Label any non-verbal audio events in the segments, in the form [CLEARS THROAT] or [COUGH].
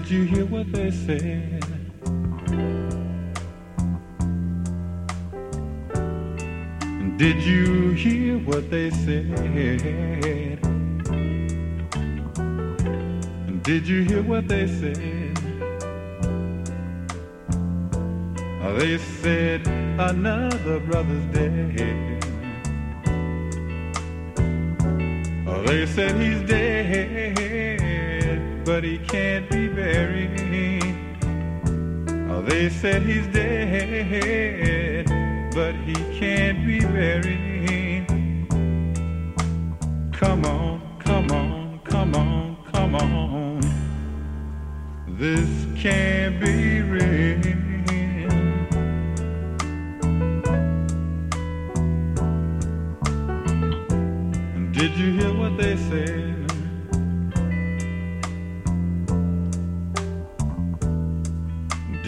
Did you hear what they said? Did you hear what they said? Did you hear what they said? They said another brother's dead. They said he's dead, but he can't be buried. Oh, they said he's dead, but he can't be buried. Come on, come on, come on, come on. This can't be real. Did you hear what they said?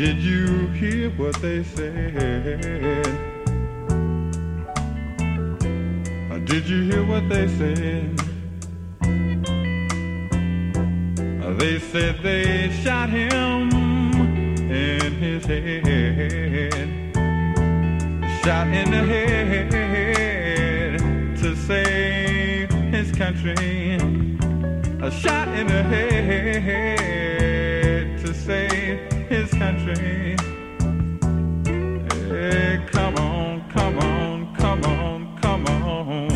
Did you hear what they said? Did you hear what they said? They said they shot him in his head, shot in the head to save his country, a shot in the head Hey, come on, come on, come on, come on.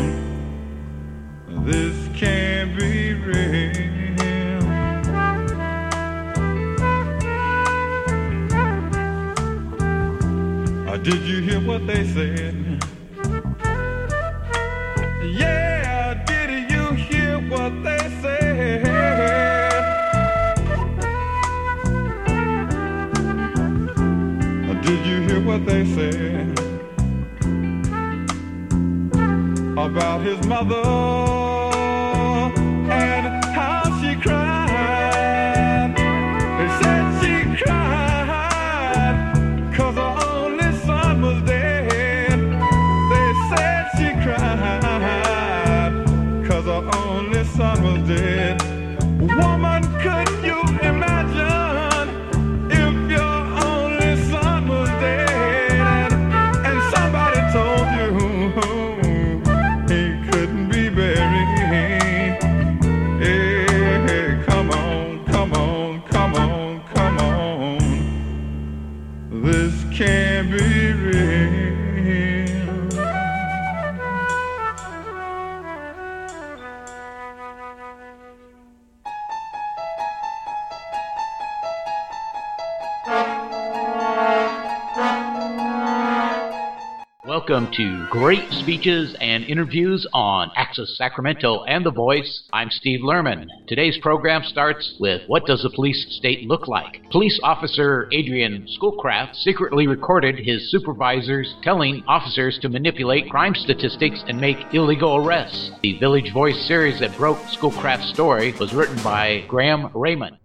This can't be real. Did you hear what they said? They said about his mother Welcome to Great Speeches and Interviews on Access Sacramento and The Voice. I'm Steve Lerman. Today's program starts with What Does a Police State Look Like? Police officer Adrian Schoolcraft secretly recorded his supervisors telling officers to manipulate crime statistics and make illegal arrests. The Village Voice series that broke Schoolcraft's story was written by Graham Rayman.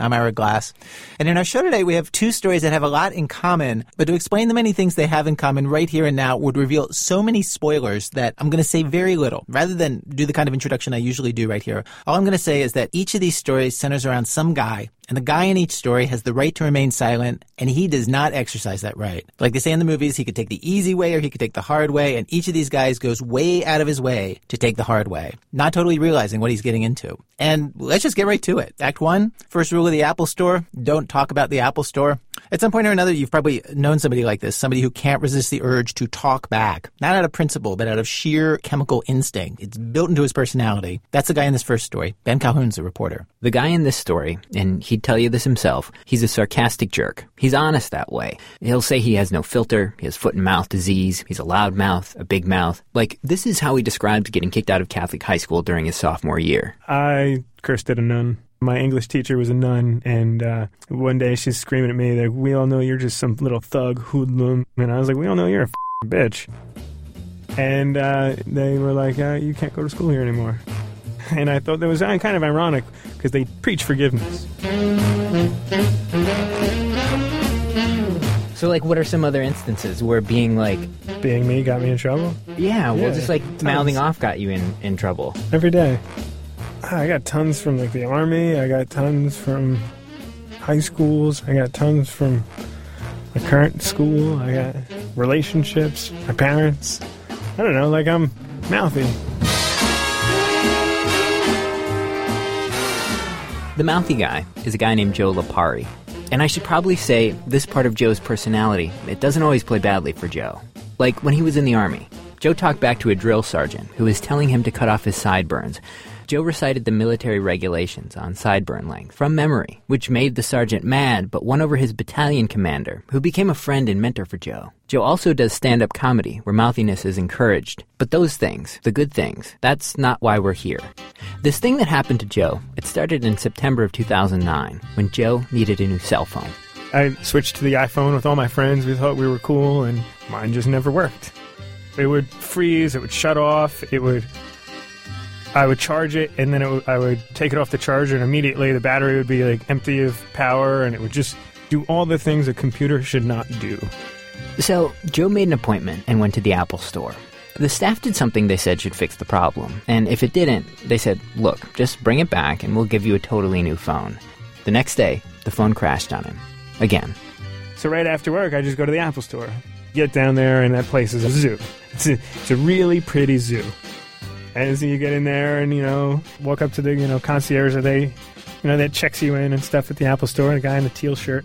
I'm Ira Glass. And in our show today, we have two stories that have a lot in common, but to explain the many things they have in common right here and now would reveal so many spoilers that I'm going to say very little. Rather than do the kind of introduction I usually do right here, all I'm going to say is that each of these stories centers around some guy and the guy in each story has the right to remain silent, and he does not exercise that right. Like they say in the movies, he could take the easy way or he could take the hard way, and each of these guys goes way out of his way to take the hard way, not totally realizing what he's getting into. And let's just get right to it. Act one, first rule of the Apple Store, don't talk about the Apple Store. At some point or another, you've probably known somebody like this, somebody who can't resist the urge to talk back, not out of principle, but out of sheer chemical instinct. It's built into his personality. That's the guy in this first story. Ben Calhoun's a reporter. The guy in this story, and he'd tell you this himself, he's a sarcastic jerk. He's honest that way. He'll say he has no filter, he has foot and mouth disease, he's a loud mouth, a big mouth. Like, this is how he describes getting kicked out of Catholic high school during his sophomore year. I cursed at a nun. My English teacher was a nun, and uh, one day she's screaming at me, like, we all know you're just some little thug hoodlum. And I was like, we all know you're a bitch. And uh, they were like, uh, you can't go to school here anymore. And I thought that was uh, kind of ironic because they preach forgiveness. So, like, what are some other instances where being like, Being me got me in trouble yeah, well, Yeah, just like mouthing off got you in, in trouble? every day. Ah, I got tons from like the army. I got tons from high schools. I got tons from my current school. I got relationships, my parents. I don't know, like I'm mouthy. The mouthy guy is a guy named Joe Lipari. And I should probably say this part of Joe's personality, it doesn't always play badly for Joe. Like when he was in the army, Joe talked back to a drill sergeant who was telling him to cut off his sideburns. Joe recited the military regulations on sideburn length from memory, which made the sergeant mad but won over his battalion commander, who became a friend and mentor for Joe. Joe also does stand up comedy where mouthiness is encouraged. But those things, the good things, that's not why we're here. This thing that happened to Joe, it started in September of 2009 when Joe needed a new cell phone. I switched to the iPhone with all my friends. We thought we were cool, and mine just never worked. It would freeze. It would shut off. It would. I would charge it, and then it would, I would take it off the charger, and immediately the battery would be like empty of power, and it would just do all the things a computer should not do. So, Joe made an appointment and went to the Apple store. The staff did something they said should fix the problem, and if it didn't, they said, look, just bring it back and we'll give you a totally new phone. The next day, the phone crashed on him. Again. So right after work, I just go to the Apple store, get down there, and that place is a zoo. It's a, it's a really pretty zoo. And so you get in there and you know walk up to the you know concierge, or they, you know, that checks you in and stuff at the Apple store. A guy in a teal shirt,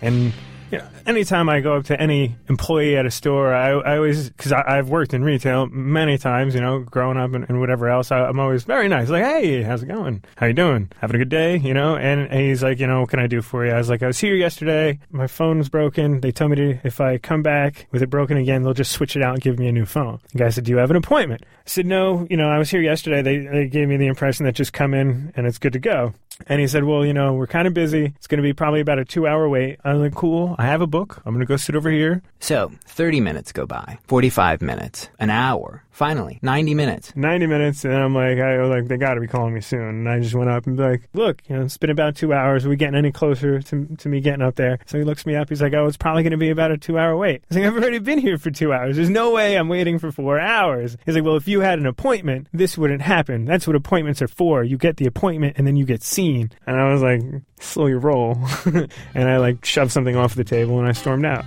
and know, anytime I go up to any employee at a store, I, I always because I've worked in retail many times, you know, growing up and, and whatever else. I, I'm always very nice, like, hey, how's it going? How you doing? Having a good day? You know? And, and he's like, you know, what can I do for you? I was like, I was here yesterday. My phone was broken. They told me to if I come back with it broken again, they'll just switch it out and give me a new phone. The guy said, do you have an appointment? I said, no. You know, I was here yesterday. They they gave me the impression that just come in and it's good to go. And he said, Well, you know, we're kind of busy. It's going to be probably about a two hour wait. I'm like, Cool. I have a book. I'm going to go sit over here. So, 30 minutes go by, 45 minutes, an hour, finally, 90 minutes. 90 minutes. And I'm like, I was like, they got to be calling me soon. And I just went up and be like, Look, you know, it's been about two hours. Are we getting any closer to, to me getting up there? So he looks me up. He's like, Oh, it's probably going to be about a two hour wait. I was like, I've already been here for two hours. There's no way I'm waiting for four hours. He's like, Well, if you had an appointment, this wouldn't happen. That's what appointments are for. You get the appointment and then you get seen. And I was like, Slow your roll. [LAUGHS] and I like shoved something off the table and I stormed out.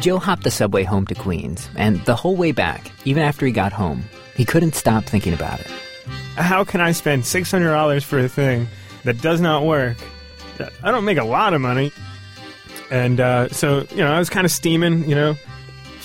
Joe hopped the subway home to Queens, and the whole way back, even after he got home, he couldn't stop thinking about it. how can I spend six hundred dollars for a thing that does not work? I don't make a lot of money, and uh, so you know I was kind of steaming, you know,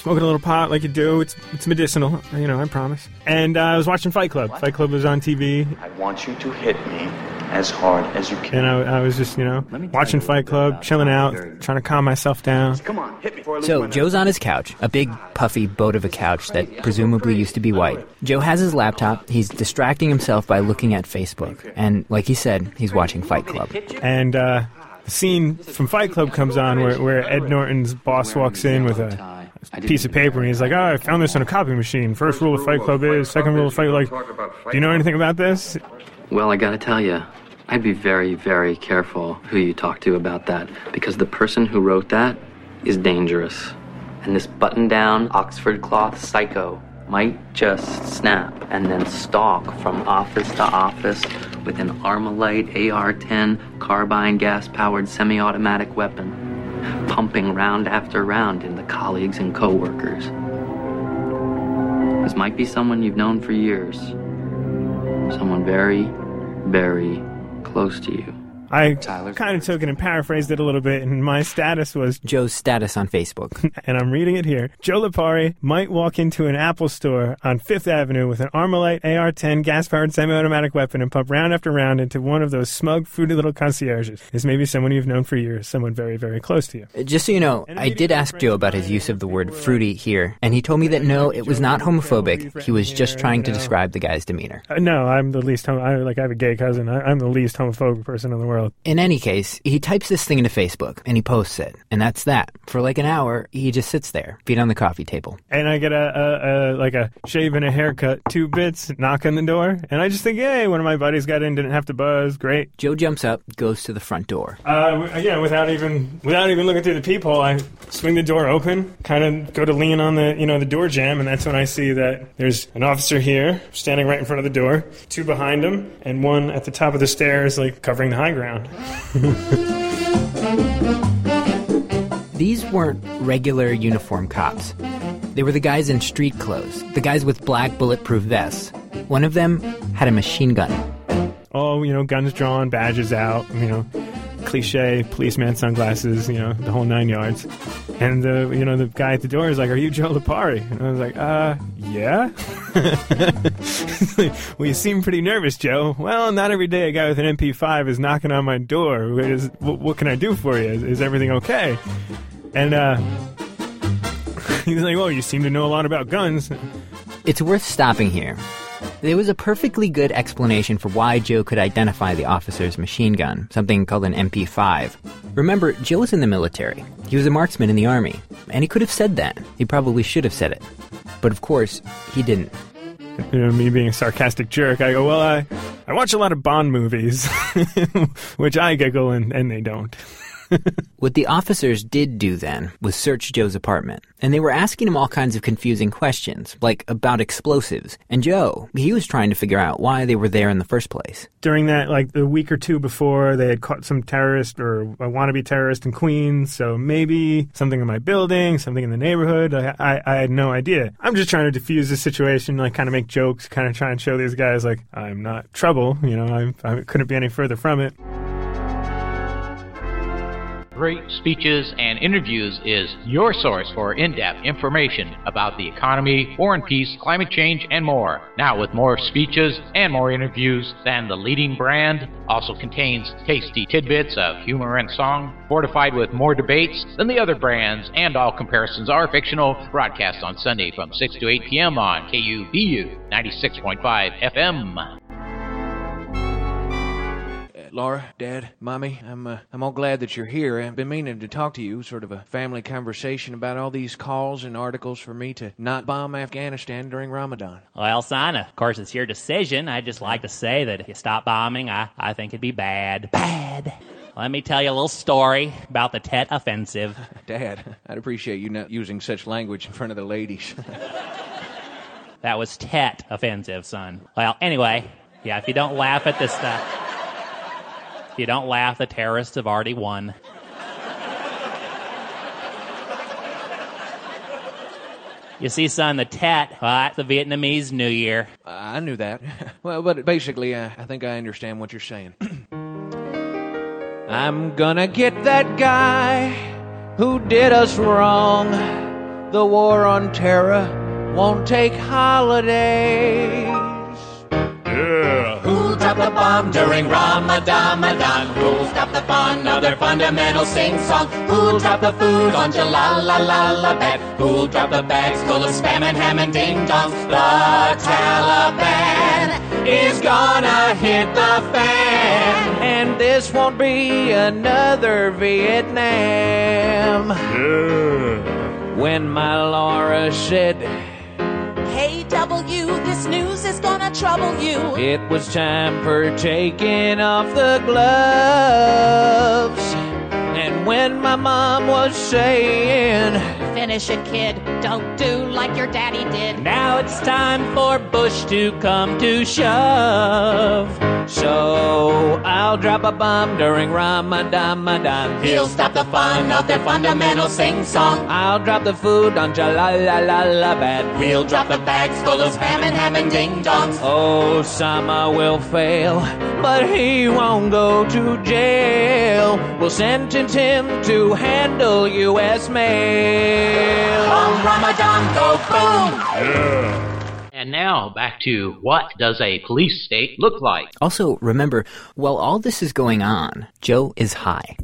smoking a little pot like you do. It's it's medicinal, you know. I promise. And uh, I was watching Fight Club. Fight Club was on TV, I want you to hit me as hard as you can. and I, I was just you know Let me tell watching you Fight Club, chilling out, very- trying to calm myself down. Come on, hit me. before I So my Joe's on his couch, a big puffy boat of a couch that presumably used to be white. Joe has his laptop. He's distracting himself by looking at Facebook, and like he said, he's watching Fight Club. And uh, the scene from Fight Club comes on where, where Ed Norton's boss walks in with a piece of paper and he's like, "Oh, I found this on a copy machine. First rule of Fight Club is, second rule of Fight like, do you know anything about this?" Well, I gotta tell you, I'd be very, very careful who you talk to about that because the person who wrote that is dangerous. And this button down Oxford cloth psycho might just snap and then stalk from office to office with an Armalite AR 10 carbine gas powered semi automatic weapon, pumping round after round into colleagues and co workers. This might be someone you've known for years. Someone very, very close to you. I kind of took it and paraphrased it a little bit, and my status was, [LAUGHS] Joe's status on Facebook. [LAUGHS] and I'm reading it here. Joe Lipari might walk into an Apple store on Fifth Avenue with an Armalite AR-10 gas-powered semi-automatic weapon and pump round after round into one of those smug, fruity little concierges. This may be someone you've known for years, someone very, very close to you. Just so you know, I did ask Joe about his use of the word fruity here, and he told me that no, it was not homophobic. He was just trying to describe the guy's demeanor. Uh, no, I'm the least. Hom- I like. I have a gay cousin. I, I'm the least homophobic person in the world. World. In any case, he types this thing into Facebook and he posts it. And that's that. For like an hour, he just sits there, feet on the coffee table. And I get a, a, a like a shave and a haircut, two bits, knock on the door, and I just think, hey, one of my buddies got in, didn't have to buzz, great. Joe jumps up, goes to the front door. Uh, yeah, without even without even looking through the peephole, I swing the door open, kind of go to lean on the you know the door jamb, and that's when I see that there's an officer here standing right in front of the door, two behind him, and one at the top of the stairs, like covering the high ground. [LAUGHS] These weren't regular uniform cops. They were the guys in street clothes, the guys with black bulletproof vests. One of them had a machine gun. Oh, you know, guns drawn, badges out, you know, cliche policeman sunglasses, you know, the whole nine yards. And the you know the guy at the door is like, "Are you Joe Lipari?" And I was like, "Uh, yeah." [LAUGHS] well, you seem pretty nervous, Joe. Well, not every day a guy with an MP5 is knocking on my door. What, what can I do for you? Is, is everything okay? And uh, [LAUGHS] he's like, "Well, you seem to know a lot about guns." It's worth stopping here. There was a perfectly good explanation for why Joe could identify the officer's machine gun, something called an MP5. Remember, Joe was in the military. He was a marksman in the army, and he could have said that. He probably should have said it. But of course, he didn't. you know, me being a sarcastic jerk, I go, well, I, I watch a lot of Bond movies, [LAUGHS] which I giggle and, and they don't. [LAUGHS] What the officers did do then was search Joe's apartment, and they were asking him all kinds of confusing questions, like about explosives. And Joe, he was trying to figure out why they were there in the first place. During that, like the week or two before, they had caught some terrorist or a wannabe terrorist in Queens, so maybe something in my building, something in the neighborhood. I, I, I had no idea. I'm just trying to defuse the situation, like kind of make jokes, kind of try and show these guys, like, I'm not trouble, you know, I, I couldn't be any further from it. Great Speeches and Interviews is your source for in depth information about the economy, war and peace, climate change, and more. Now, with more speeches and more interviews than the leading brand, also contains tasty tidbits of humor and song, fortified with more debates than the other brands, and all comparisons are fictional. Broadcast on Sunday from 6 to 8 p.m. on KUBU 96.5 FM. Laura, Dad, Mommy, I'm uh, I'm all glad that you're here. I've been meaning to talk to you, sort of a family conversation about all these calls and articles for me to not bomb Afghanistan during Ramadan. Well, son, of course, it's your decision. I'd just like to say that if you stop bombing, I, I think it'd be bad. Bad. Let me tell you a little story about the Tet Offensive. [LAUGHS] Dad, I'd appreciate you not using such language in front of the ladies. [LAUGHS] That was Tet Offensive, son. Well, anyway, yeah, if you don't laugh at this stuff, if you don't laugh, the terrorists have already won. You see, son, the Tet, well, the Vietnamese New Year. I knew that. [LAUGHS] Well, but basically, uh, I think I understand what you're saying. [CLEARS THROAT] I'm gonna get that guy who did us wrong. The war on terror won't take holidays. Yeah. Who'll drop the bomb during Ramadan? Ramadan? Who'll stop the fun of their fundamental sing song? Who'll drop the food on Jalalabad? Who'll drop the bags full of spam and ham and ding dongs? The Taliban is gonna hit the fan. And this won't be another Vietnam. Yeah. When my Laura said Hey W, this news is gonna trouble you. it was time for taking off the gloves. And when my mom was saying, Finish it, kid. Don't do like your daddy did. Now it's time for Bush to come to shove. So I'll drop a bomb during Ramadan. Ramadan. He'll stop the fun of their fundamental sing song. I'll drop the food on Jalalabad. We'll drop the bags full of spam and ham and ding dongs. Osama will fail, but he won't go to jail. We'll sentence him to handle U.S. mail. On Ramadan, go boom! Yeah. And now back to what does a police state look like? Also, remember, while all this is going on, Joe is high.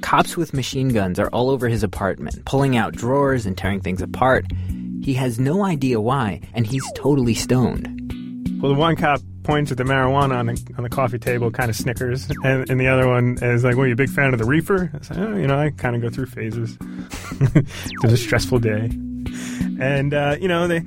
Cops with machine guns are all over his apartment, pulling out drawers and tearing things apart. He has no idea why, and he's totally stoned. Well, the one cop points at the marijuana on the on the coffee table, kind of snickers, and, and the other one is like, "Well, you a big fan of the reefer?" I said, "Oh, you know, I kind of go through phases. [LAUGHS] it was a stressful day, and uh, you know, they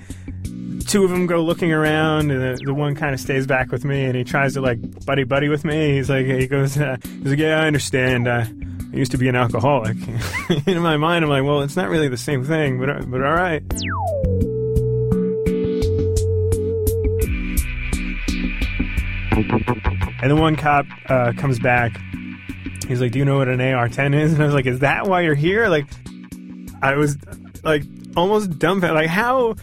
two of them go looking around, and the, the one kind of stays back with me, and he tries to like buddy buddy with me. He's like, he goes, uh, he's like, yeah, I understand. Uh, I used to be an alcoholic. [LAUGHS] In my mind, I'm like, well, it's not really the same thing, but but all right. And the one cop uh, comes back. He's like, "Do you know what an AR-10 is?" [LAUGHS] And I was like, "Is that why you're here?" Like, I was like almost dumbfounded. Like, how?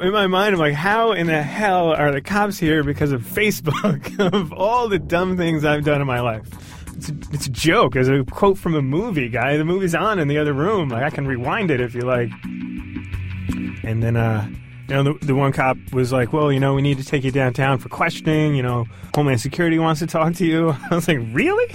In my mind, I'm like, how in the hell are the cops here because of Facebook? [LAUGHS] of all the dumb things I've done in my life, it's a, it's a joke. There's a quote from a movie, guy. The movie's on in the other room. Like, I can rewind it if you like. And then, uh, you know, the, the one cop was like, well, you know, we need to take you downtown for questioning. You know, Homeland Security wants to talk to you. [LAUGHS] I was like, really?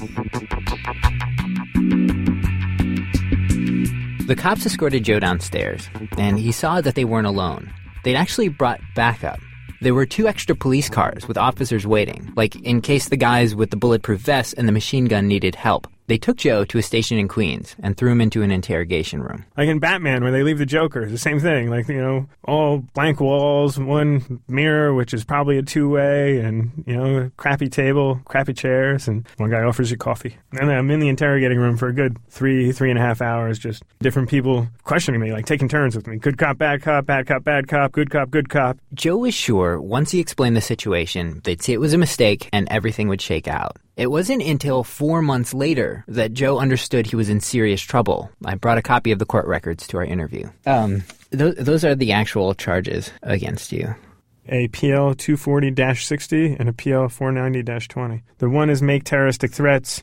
The cops escorted Joe downstairs, and he saw that they weren't alone. They'd actually brought backup. There were two extra police cars with officers waiting, like in case the guys with the bulletproof vests and the machine gun needed help. They took Joe to a station in Queens and threw him into an interrogation room. Like in Batman, where they leave the Joker, it's the same thing. Like you know, all blank walls, one mirror, which is probably a two-way, and you know, crappy table, crappy chairs, and one guy offers you coffee. And I'm in the interrogating room for a good three, three and a half hours, just different people questioning me, like taking turns with me. Good cop, bad cop, bad cop, bad cop, good cop, good cop. Joe was sure once he explained the situation, they'd see it was a mistake and everything would shake out. It wasn't until four months later that Joe understood he was in serious trouble. I brought a copy of the court records to our interview. Um, th- those are the actual charges against you. A PL 240 60 and a PL 490 20. The one is make terroristic threats,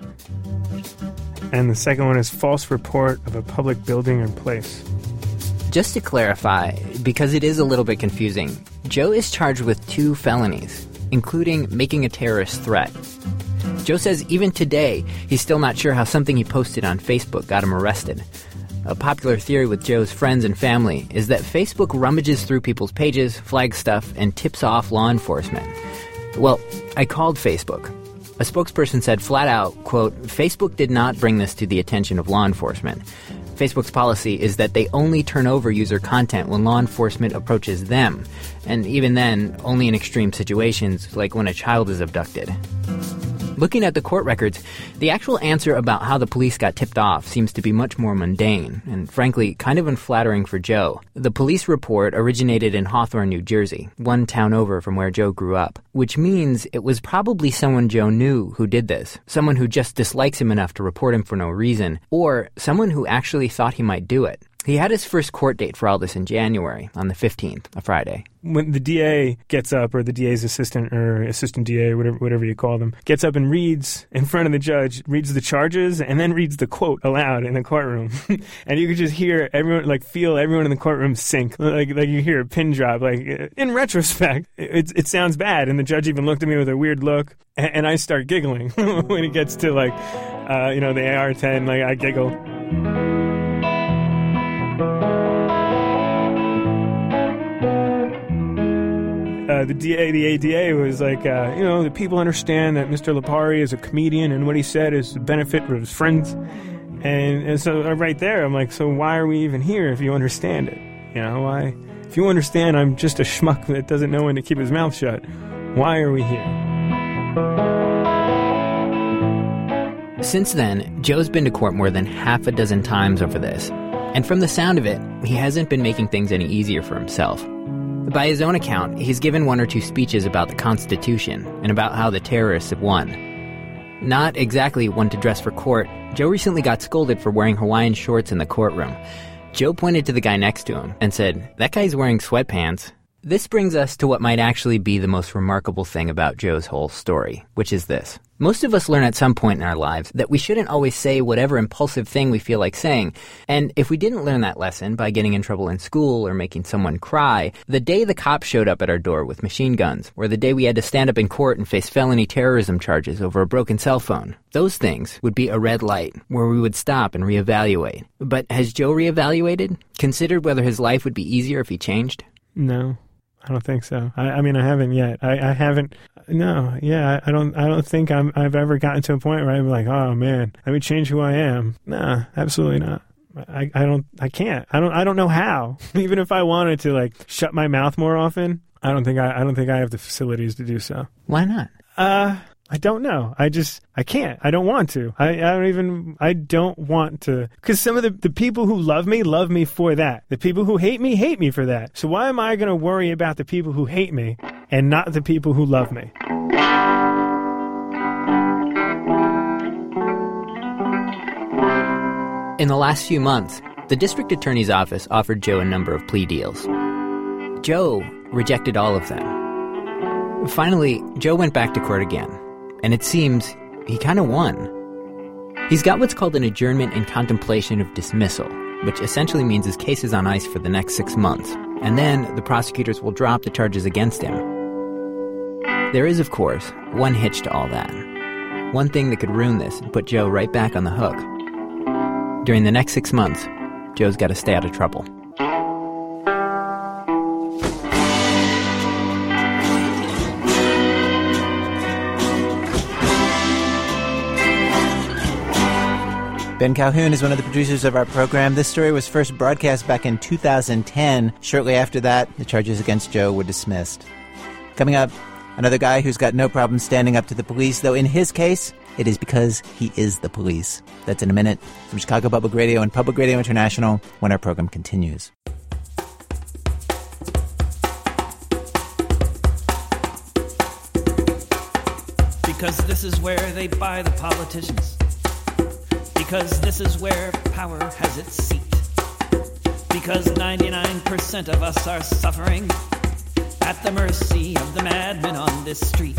and the second one is false report of a public building or place. Just to clarify, because it is a little bit confusing, Joe is charged with two felonies, including making a terrorist threat. Joe says even today, he's still not sure how something he posted on Facebook got him arrested. A popular theory with Joe's friends and family is that Facebook rummages through people's pages, flags stuff, and tips off law enforcement. Well, I called Facebook. A spokesperson said flat out, quote, Facebook did not bring this to the attention of law enforcement. Facebook's policy is that they only turn over user content when law enforcement approaches them, and even then, only in extreme situations like when a child is abducted. Looking at the court records, the actual answer about how the police got tipped off seems to be much more mundane, and frankly, kind of unflattering for Joe. The police report originated in Hawthorne, New Jersey, one town over from where Joe grew up, which means it was probably someone Joe knew who did this, someone who just dislikes him enough to report him for no reason, or someone who actually thought he might do it. He had his first court date for all this in January, on the 15th, a Friday. When the DA gets up, or the DA's assistant, or assistant DA, whatever, whatever you call them, gets up and reads in front of the judge, reads the charges, and then reads the quote aloud in the courtroom. [LAUGHS] and you could just hear everyone, like, feel everyone in the courtroom sink. Like, like you hear a pin drop. Like, in retrospect, [LAUGHS] it, it sounds bad. And the judge even looked at me with a weird look, and, and I start giggling [LAUGHS] when it gets to, like, uh, you know, the AR 10, like, I giggle. Uh, the DA, the ADA was like, uh, you know, the people understand that Mr. Lipari is a comedian, and what he said is the benefit for his friends. And, and so uh, right there, I'm like, so why are we even here if you understand it? You know, why? If you understand I'm just a schmuck that doesn't know when to keep his mouth shut, why are we here? Since then, Joe's been to court more than half a dozen times over this. And from the sound of it, he hasn't been making things any easier for himself. By his own account, he's given one or two speeches about the Constitution and about how the terrorists have won. Not exactly one to dress for court, Joe recently got scolded for wearing Hawaiian shorts in the courtroom. Joe pointed to the guy next to him and said, That guy's wearing sweatpants. This brings us to what might actually be the most remarkable thing about Joe's whole story, which is this. Most of us learn at some point in our lives that we shouldn't always say whatever impulsive thing we feel like saying. And if we didn't learn that lesson by getting in trouble in school or making someone cry, the day the cops showed up at our door with machine guns, or the day we had to stand up in court and face felony terrorism charges over a broken cell phone, those things would be a red light where we would stop and reevaluate. But has Joe reevaluated? Considered whether his life would be easier if he changed? No. I don't think so. I, I mean, I haven't yet. I, I haven't. No, yeah, I don't. I don't think I'm. I've ever gotten to a point where I'm like, oh man, let me change who I am. Nah, absolutely not. I, I don't. I can't. I don't. I don't know how. [LAUGHS] Even if I wanted to, like, shut my mouth more often, I don't think I. I don't think I have the facilities to do so. Why not? Uh, I don't know. I just, I can't. I don't want to. I, I don't even, I don't want to. Because some of the, the people who love me, love me for that. The people who hate me, hate me for that. So why am I going to worry about the people who hate me and not the people who love me? In the last few months, the district attorney's office offered Joe a number of plea deals. Joe rejected all of them. Finally, Joe went back to court again, and it seems he kind of won. He's got what's called an adjournment in contemplation of dismissal, which essentially means his case is on ice for the next six months, and then the prosecutors will drop the charges against him. There is, of course, one hitch to all that. One thing that could ruin this and put Joe right back on the hook. During the next six months, Joe's got to stay out of trouble. Ben Calhoun is one of the producers of our program. This story was first broadcast back in 2010. Shortly after that, the charges against Joe were dismissed. Coming up, another guy who's got no problem standing up to the police, though in his case, it is because he is the police. That's in a minute from Chicago Public Radio and Public Radio International when our program continues. Because this is where they buy the politicians. Because this is where power has its seat. Because 99% of us are suffering at the mercy of the madmen on this street.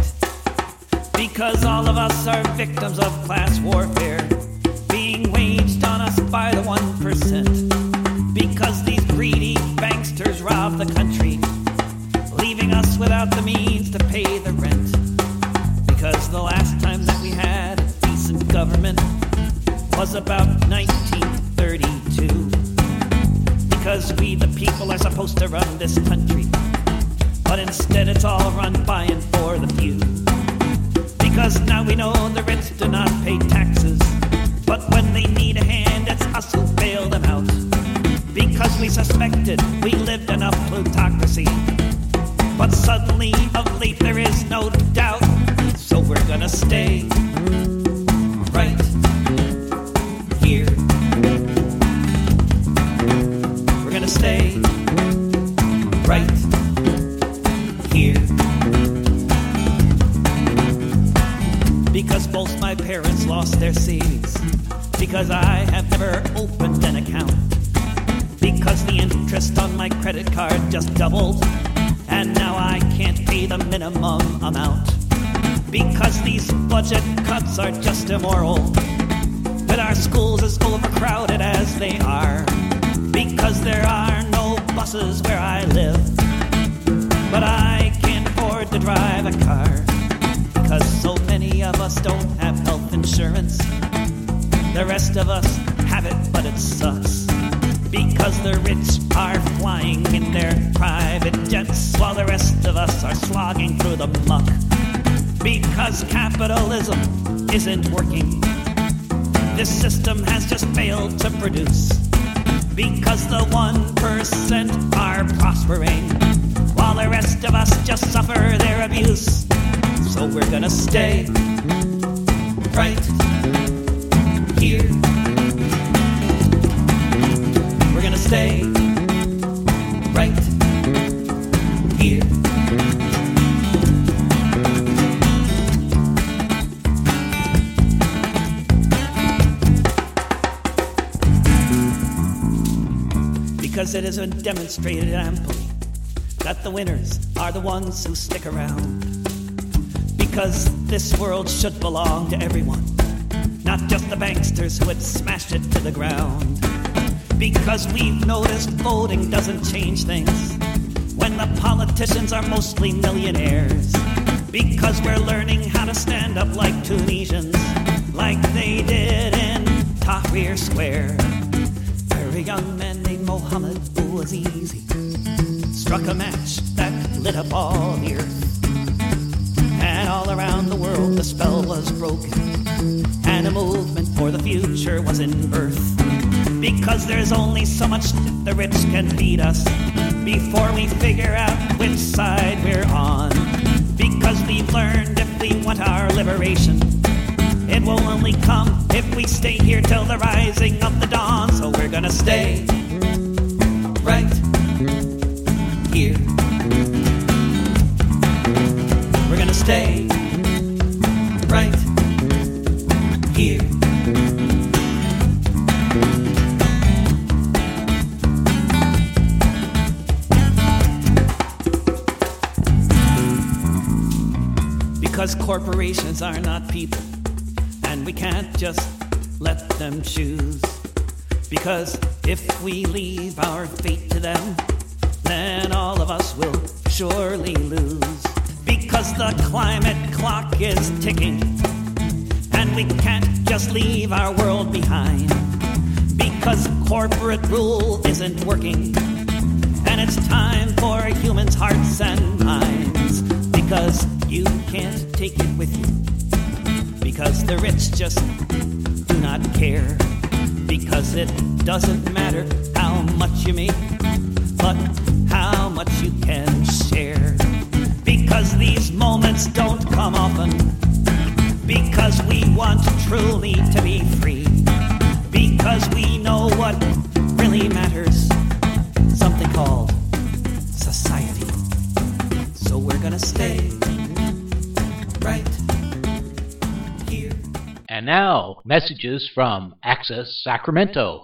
Because all of us are victims of class warfare being waged on us by the 1%. Because these greedy banksters rob the country, leaving us without the means to pay the rent. Because the last time that we had a decent government was about 1932. Because we, the people, are supposed to run this country, but instead it's all run by and for the few. Because now we know the rich do not pay taxes, but when they need a hand, it's us who bail them out. Because we suspected we lived in a plutocracy, but suddenly of late there is no doubt, so we're gonna stay right right here. Because both my parents lost their savings. Because I have never opened an account. Because the interest on my credit card just doubled. And now I can't pay the minimum amount. Because these budget cuts are just immoral. With our schools as overcrowded as they are. Because there are no buses where I live. But I can't afford to drive a car. Because so many of us don't have health insurance. The rest of us have it, but it sucks. Because the rich are flying in their private jets, while the rest of us are slogging through the muck. Because capitalism isn't working. This system has just failed to produce. Because the 1% are prospering, while the rest of us just suffer their abuse. So we're gonna stay right Because it has been demonstrated amply that the winners are the ones who stick around. Because this world should belong to everyone, not just the banksters who had smashed it to the ground. Because we've noticed voting doesn't change things when the politicians are mostly millionaires. Because we're learning how to stand up like Tunisians, like they did in Tahrir Square, a young Mohammed Bouazizi struck a match that lit up all the earth. And all around the world the spell was broken, and a movement for the future was in birth. Because there's only so much the rich can feed us before we figure out which side we're on. Because we've learned if we want our liberation, it will only come if we stay here till the rising of the dawn. So we're gonna stay right here. We're gonna stay right here. Because corporations are not people, and we can't just let them choose. Because if we leave our fate to them, then all of us will surely lose. Because the climate clock is ticking, and we can't just leave our world behind. Because corporate rule isn't working, and it's time for humans' hearts and minds. Because you can't take it with you. Because the rich just do not care. Because it doesn't matter how much you make, but how much you can share. Because these moments don't come often. Because we want truly to be free. Because we know what really matters. Something called society. So we're gonna stay right here. And now, messages from Access Sacramento.